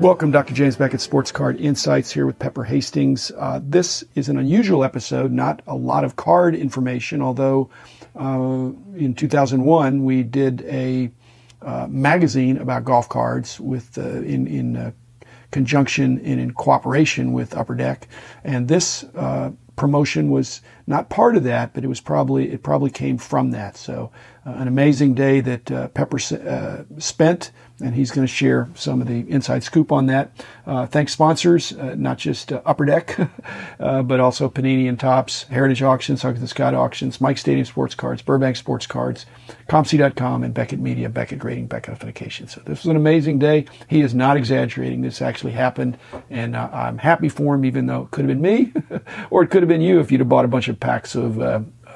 Welcome, Dr. James Beckett, Sports Card Insights here with Pepper Hastings. Uh, this is an unusual episode, not a lot of card information, although uh, in 2001 we did a uh, magazine about golf cards with uh, in in uh, conjunction and in cooperation with Upper Deck, and this uh, promotion was not part of that, but it was probably it probably came from that. So, an amazing day that Pepper spent and he's going to share some of the inside scoop on that. Uh, thanks sponsors, uh, not just uh, Upper Deck, uh, but also Panini and Topps, Heritage Auctions, Huggins and Scott Auctions, Mike Stadium Sports Cards, Burbank Sports Cards, COMC.com, and Beckett Media, Beckett Grading, Beckett Authentication. So this was an amazing day. He is not exaggerating. This actually happened, and uh, I'm happy for him, even though it could have been me, or it could have been you if you'd have bought a bunch of packs of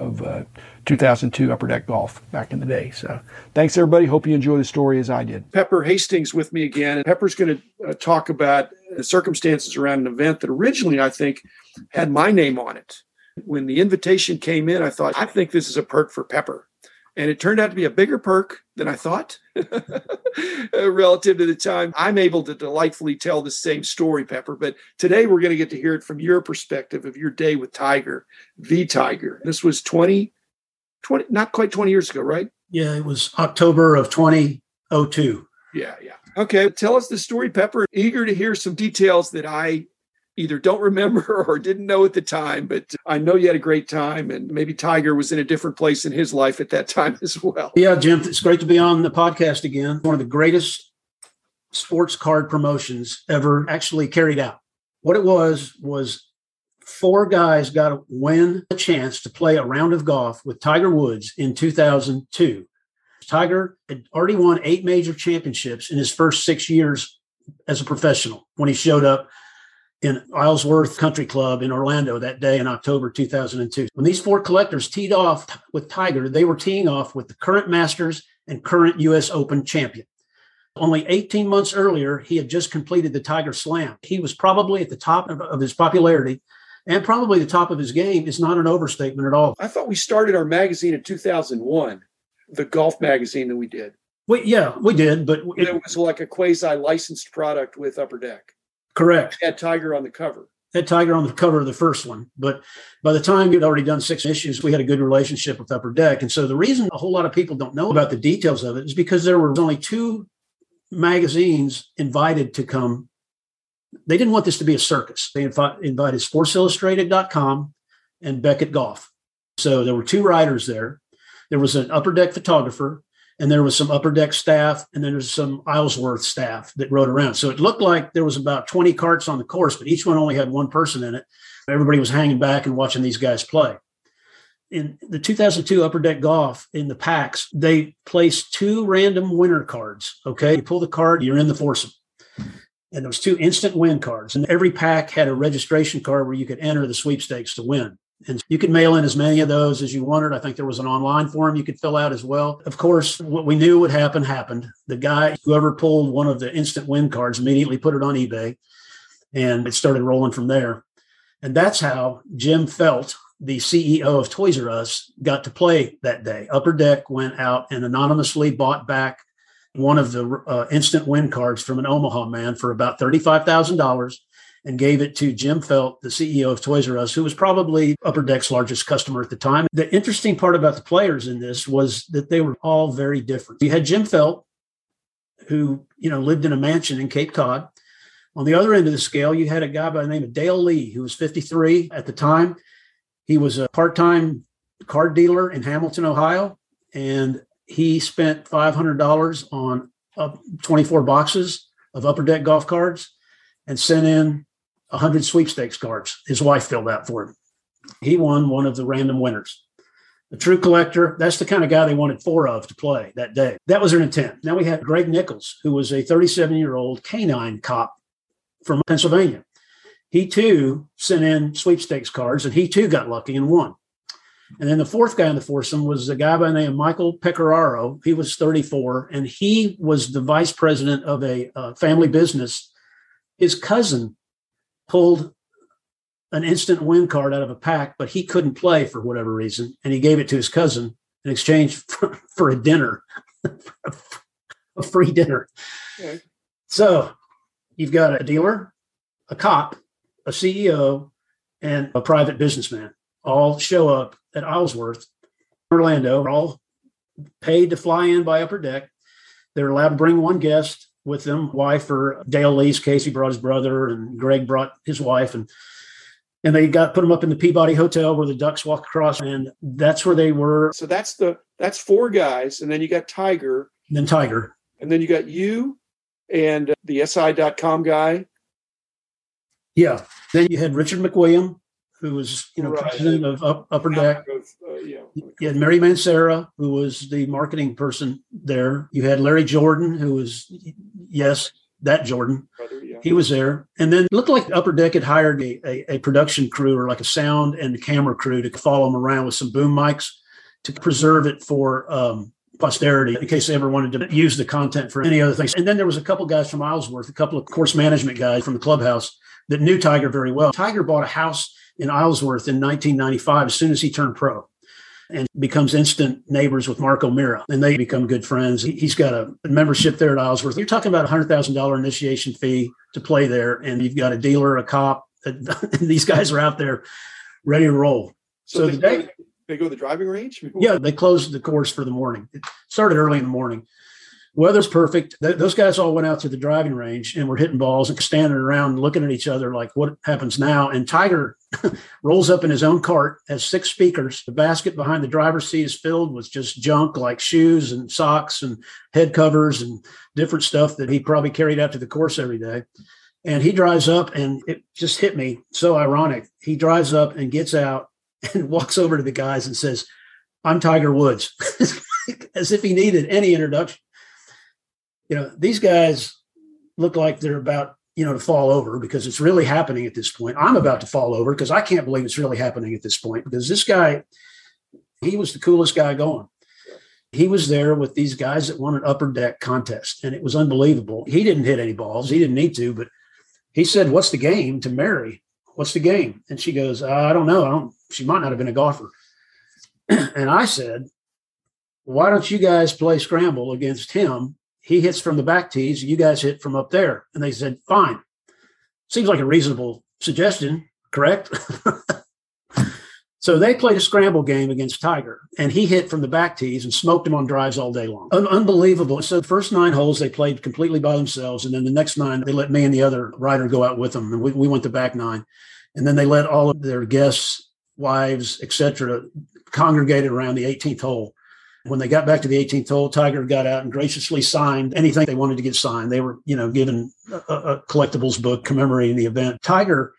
uh, of 2002 Upper Deck Golf back in the day. So thanks, everybody. Hope you enjoy the story as I did. Pepper Hastings with me again. And Pepper's going to uh, talk about the circumstances around an event that originally, I think, had my name on it. When the invitation came in, I thought, I think this is a perk for Pepper. And it turned out to be a bigger perk than I thought relative to the time. I'm able to delightfully tell the same story, Pepper. But today we're going to get to hear it from your perspective of your day with Tiger, the Tiger. This was 20 20, not quite 20 years ago, right? Yeah, it was October of 2002. Yeah, yeah. Okay, tell us the story, Pepper. Eager to hear some details that I either don't remember or didn't know at the time, but I know you had a great time and maybe Tiger was in a different place in his life at that time as well. Yeah, Jim, it's great to be on the podcast again. One of the greatest sports card promotions ever actually carried out. What it was was four guys got to win a chance to play a round of golf with Tiger Woods in 2002. Tiger had already won eight major championships in his first six years as a professional when he showed up in Isleworth Country Club in Orlando that day in October 2002. When these four collectors teed off with Tiger, they were teeing off with the current Masters and current U.S. Open champion. Only 18 months earlier, he had just completed the Tiger Slam. He was probably at the top of, of his popularity and probably the top of his game is not an overstatement at all. I thought we started our magazine in 2001, the golf magazine that we did. We, yeah, we did, but it, it was like a quasi licensed product with Upper Deck. Correct. It had Tiger on the cover. Had Tiger on the cover of the first one, but by the time we'd already done six issues, we had a good relationship with Upper Deck. And so the reason a whole lot of people don't know about the details of it is because there were only two magazines invited to come they didn't want this to be a circus. They invi- invited SportsIllustrated.com and Beckett Golf. So there were two writers there. There was an upper deck photographer, and there was some upper deck staff, and then there's some Isleworth staff that rode around. So it looked like there was about 20 carts on the course, but each one only had one person in it. Everybody was hanging back and watching these guys play. In the 2002 Upper Deck Golf in the packs, they placed two random winner cards. Okay, you pull the card, you're in the foursome and there was two instant win cards and every pack had a registration card where you could enter the sweepstakes to win and you could mail in as many of those as you wanted. I think there was an online form you could fill out as well. Of course what we knew would happen happened. The guy whoever pulled one of the instant win cards immediately put it on ebay and it started rolling from there. And that's how jim felt the ceo of toys r us got to play that day. Upper deck went out and anonymously bought back one of the uh, instant win cards from an Omaha man for about $35,000 and gave it to Jim Felt, the CEO of Toys R Us, who was probably Upper Deck's largest customer at the time. The interesting part about the players in this was that they were all very different. You had Jim Felt, who you know lived in a mansion in Cape Cod. On the other end of the scale, you had a guy by the name of Dale Lee, who was 53 at the time. He was a part-time card dealer in Hamilton, Ohio, and he spent $500 on uh, 24 boxes of upper deck golf cards and sent in 100 sweepstakes cards. His wife filled out for him. He won one of the random winners. A true collector, that's the kind of guy they wanted four of to play that day. That was their intent. Now we had Greg Nichols, who was a 37 year old canine cop from Pennsylvania. He too sent in sweepstakes cards and he too got lucky and won. And then the fourth guy in the foursome was a guy by the name of Michael Pecoraro. He was 34, and he was the vice president of a uh, family business. His cousin pulled an instant win card out of a pack, but he couldn't play for whatever reason, and he gave it to his cousin in exchange for, for a dinner, a free dinner. So you've got a dealer, a cop, a CEO, and a private businessman all show up at Isleworth, Orlando, all paid to fly in by Upper Deck. They're allowed to bring one guest with them, wife or Dale Lee's Casey brought his brother and Greg brought his wife and and they got put them up in the Peabody Hotel where the Ducks walk across, and that's where they were. So that's the that's four guys, and then you got Tiger, and then Tiger, and then you got you and the SI.com guy. Yeah. Then you had Richard McWilliam, who was you know right. president of Up, Upper Deck. uh, yeah. You had Mary Mancera, who was the marketing person there. You had Larry Jordan, who was yes, that Jordan. Brother, yeah. He was there, and then looked like Upper Deck had hired a, a, a production crew or like a sound and camera crew to follow him around with some boom mics to preserve it for um, posterity in case they ever wanted to use the content for any other things. And then there was a couple guys from Isleworth, a couple of course management guys from the clubhouse that knew Tiger very well. Tiger bought a house in Isleworth in 1995 as soon as he turned pro and becomes instant neighbors with Mark O'Meara, and they become good friends. He's got a membership there at Isleworth. You're talking about a hundred thousand dollar initiation fee to play there, and you've got a dealer, a cop. these guys are out there ready to roll. So, so the day they go to the driving range. Yeah, they closed the course for the morning. It started early in the morning. Weather's perfect. Th- those guys all went out to the driving range and were hitting balls and standing around looking at each other like, what happens now? And Tiger rolls up in his own cart, has six speakers. The basket behind the driver's seat is filled with just junk like shoes and socks and head covers and different stuff that he probably carried out to the course every day. And he drives up and it just hit me so ironic. He drives up and gets out and walks over to the guys and says, I'm Tiger Woods, as if he needed any introduction you know, these guys look like they're about, you know, to fall over because it's really happening at this point. I'm about to fall over because I can't believe it's really happening at this point because this guy, he was the coolest guy going. He was there with these guys that won an upper deck contest, and it was unbelievable. He didn't hit any balls, he didn't need to, but he said, What's the game to Mary? What's the game? And she goes, uh, I don't know. I don't, she might not have been a golfer. and I said, Why don't you guys play scramble against him he hits from the back tees, you guys hit from up there. And they said, fine. Seems like a reasonable suggestion, correct? so they played a scramble game against Tiger, and he hit from the back tees and smoked him on drives all day long. Un- unbelievable. So the first nine holes they played completely by themselves, and then the next nine they let me and the other rider go out with them, and we, we went the back nine, and then they let all of their guests, wives, etc., congregated around the 18th hole when they got back to the 18th hole, Tiger got out and graciously signed anything they wanted to get signed. They were, you know, given a, a collectibles book commemorating the event. Tiger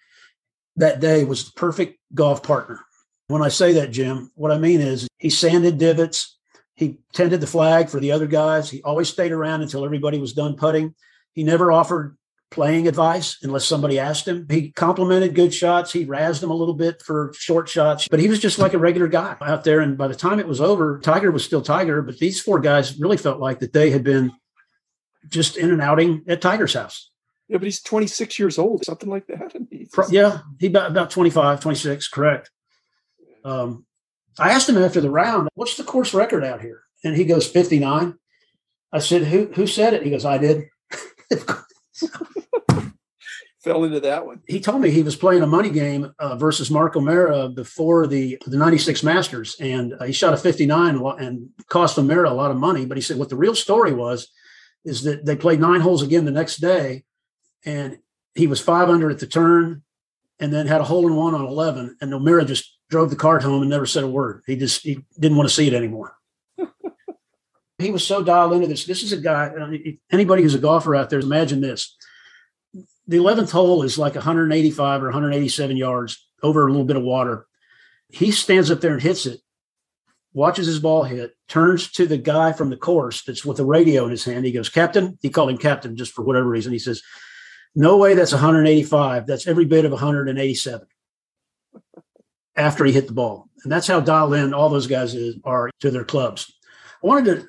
that day was the perfect golf partner. When I say that, Jim, what I mean is he sanded divots. He tended the flag for the other guys. He always stayed around until everybody was done putting. He never offered playing advice unless somebody asked him. He complimented good shots. He razzed them a little bit for short shots, but he was just like a regular guy out there. And by the time it was over, Tiger was still Tiger, but these four guys really felt like that they had been just in and outing at Tiger's house. Yeah, but he's 26 years old, something like that. Yeah, he about, about 25, 26, correct. Um, I asked him after the round, what's the course record out here? And he goes, 59. I said, who, who said it? He goes, I did. fell into that one. He told me he was playing a money game uh, versus Mark O'Meara before the the 96 Masters, and uh, he shot a 59 and cost O'Meara a lot of money. But he said what the real story was is that they played nine holes again the next day, and he was five under at the turn, and then had a hole in one on 11, and O'Mara just drove the cart home and never said a word. He just he didn't want to see it anymore. He was so dialed into this. This is a guy. Uh, anybody who's a golfer out there, imagine this the 11th hole is like 185 or 187 yards over a little bit of water. He stands up there and hits it, watches his ball hit, turns to the guy from the course that's with the radio in his hand. He goes, Captain, he called him Captain just for whatever reason. He says, No way that's 185. That's every bit of 187 after he hit the ball. And that's how dialed in all those guys is, are to their clubs. I wanted to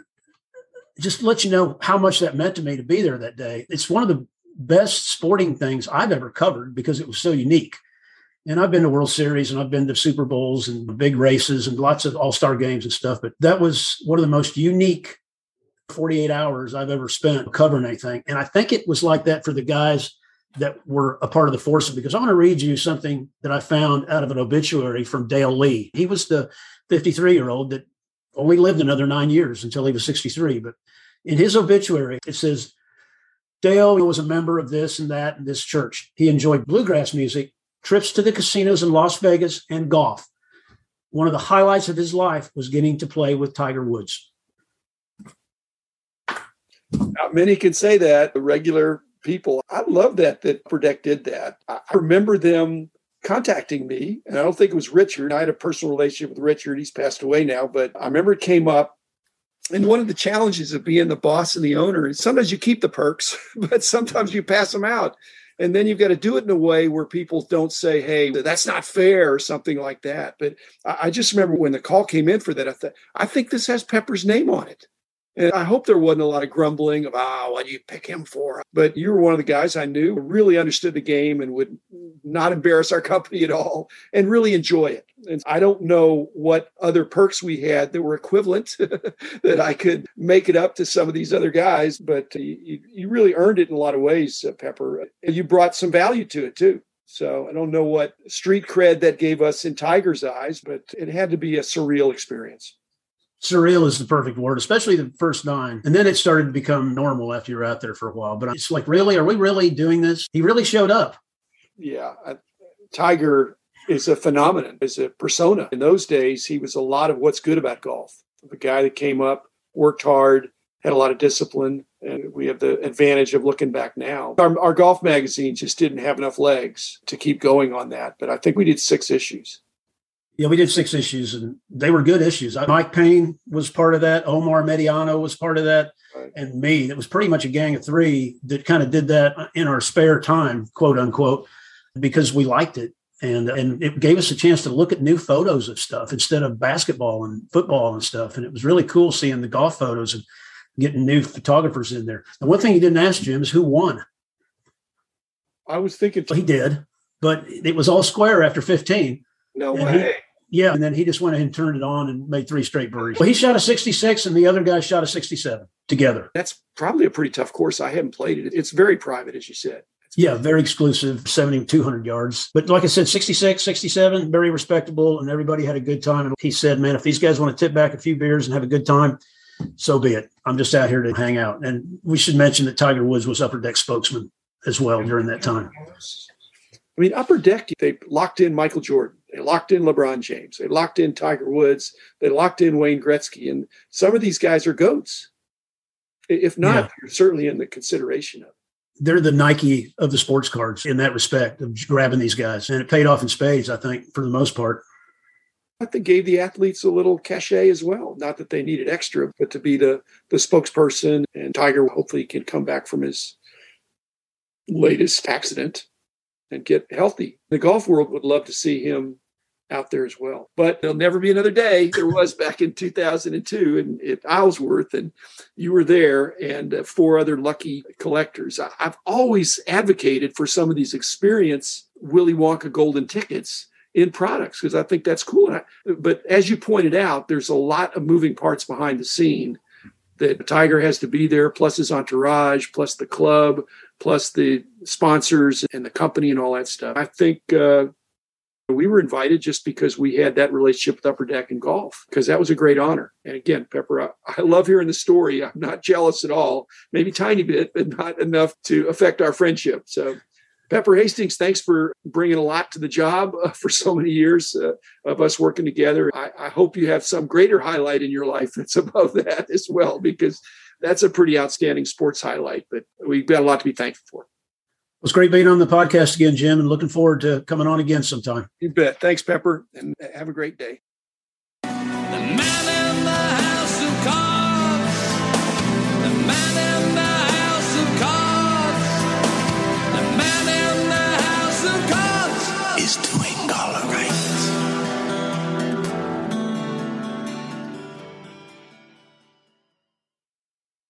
just let you know how much that meant to me to be there that day. It's one of the best sporting things I've ever covered because it was so unique. And I've been to World Series and I've been to Super Bowls and big races and lots of all star games and stuff. But that was one of the most unique 48 hours I've ever spent covering anything. And I think it was like that for the guys that were a part of the foursome because I want to read you something that I found out of an obituary from Dale Lee. He was the 53 year old that only lived another nine years until he was 63. But in his obituary, it says Dale was a member of this and that and this church. He enjoyed bluegrass music, trips to the casinos in Las Vegas, and golf. One of the highlights of his life was getting to play with Tiger Woods. Not many can say that. The regular people. I love that that Deck did that. I remember them contacting me, and I don't think it was Richard. I had a personal relationship with Richard. He's passed away now, but I remember it came up. And one of the challenges of being the boss and the owner is sometimes you keep the perks, but sometimes you pass them out. And then you've got to do it in a way where people don't say, hey, that's not fair or something like that. But I just remember when the call came in for that, I thought, I think this has Pepper's name on it. And I hope there wasn't a lot of grumbling of, ah, oh, what do you pick him for? But you were one of the guys I knew really understood the game and would not embarrass our company at all and really enjoy it. And I don't know what other perks we had that were equivalent that I could make it up to some of these other guys, but you, you really earned it in a lot of ways, uh, Pepper. You brought some value to it too. So I don't know what street cred that gave us in Tiger's eyes, but it had to be a surreal experience surreal is the perfect word, especially the first nine. And then it started to become normal after you were out there for a while. But it's like, really, are we really doing this? He really showed up. Yeah. Tiger is a phenomenon, is a persona. In those days, he was a lot of what's good about golf. The guy that came up, worked hard, had a lot of discipline, and we have the advantage of looking back now. Our, our golf magazine just didn't have enough legs to keep going on that, but I think we did six issues. Yeah, we did six issues and they were good issues. Uh, Mike Payne was part of that. Omar Mediano was part of that. Right. And me. It was pretty much a gang of three that kind of did that in our spare time, quote unquote, because we liked it. And, and it gave us a chance to look at new photos of stuff instead of basketball and football and stuff. And it was really cool seeing the golf photos and getting new photographers in there. And one thing you didn't ask, Jim, is who won? I was thinking he did, but it was all square after 15. No and way. Yeah, and then he just went ahead and turned it on and made three straight birdies. Well, he shot a 66 and the other guy shot a 67 together. That's probably a pretty tough course. I haven't played it. It's very private, as you said. Yeah, very exclusive, 7,200 yards. But like I said, 66, 67, very respectable, and everybody had a good time. And he said, man, if these guys want to tip back a few beers and have a good time, so be it. I'm just out here to hang out. And we should mention that Tiger Woods was Upper Deck spokesman as well during that time. I mean, Upper Deck, they locked in Michael Jordan. They locked in LeBron James. They locked in Tiger Woods. They locked in Wayne Gretzky. And some of these guys are goats. If not, yeah. you're certainly in the consideration of. They're the Nike of the sports cards in that respect of grabbing these guys. And it paid off in spades, I think, for the most part. I think gave the athletes a little cachet as well. Not that they needed extra, but to be the the spokesperson. And Tiger hopefully can come back from his latest accident and get healthy. The golf world would love to see him out there as well. But there'll never be another day. There was back in 2002 in, at Isleworth, and you were there, and uh, four other lucky collectors. I, I've always advocated for some of these experience Willy Wonka golden tickets in products because I think that's cool. I, but as you pointed out, there's a lot of moving parts behind the scene that Tiger has to be there, plus his entourage, plus the club, plus the sponsors and the company and all that stuff. I think uh, we were invited just because we had that relationship with Upper Deck and golf, because that was a great honor. And again, Pepper, I, I love hearing the story. I'm not jealous at all, maybe tiny bit, but not enough to affect our friendship. So, Pepper Hastings, thanks for bringing a lot to the job uh, for so many years uh, of us working together. I, I hope you have some greater highlight in your life that's above that as well, because that's a pretty outstanding sports highlight. But we've got a lot to be thankful for. It was great being on the podcast again, Jim, and looking forward to coming on again sometime. You bet. Thanks, Pepper, and have a great day.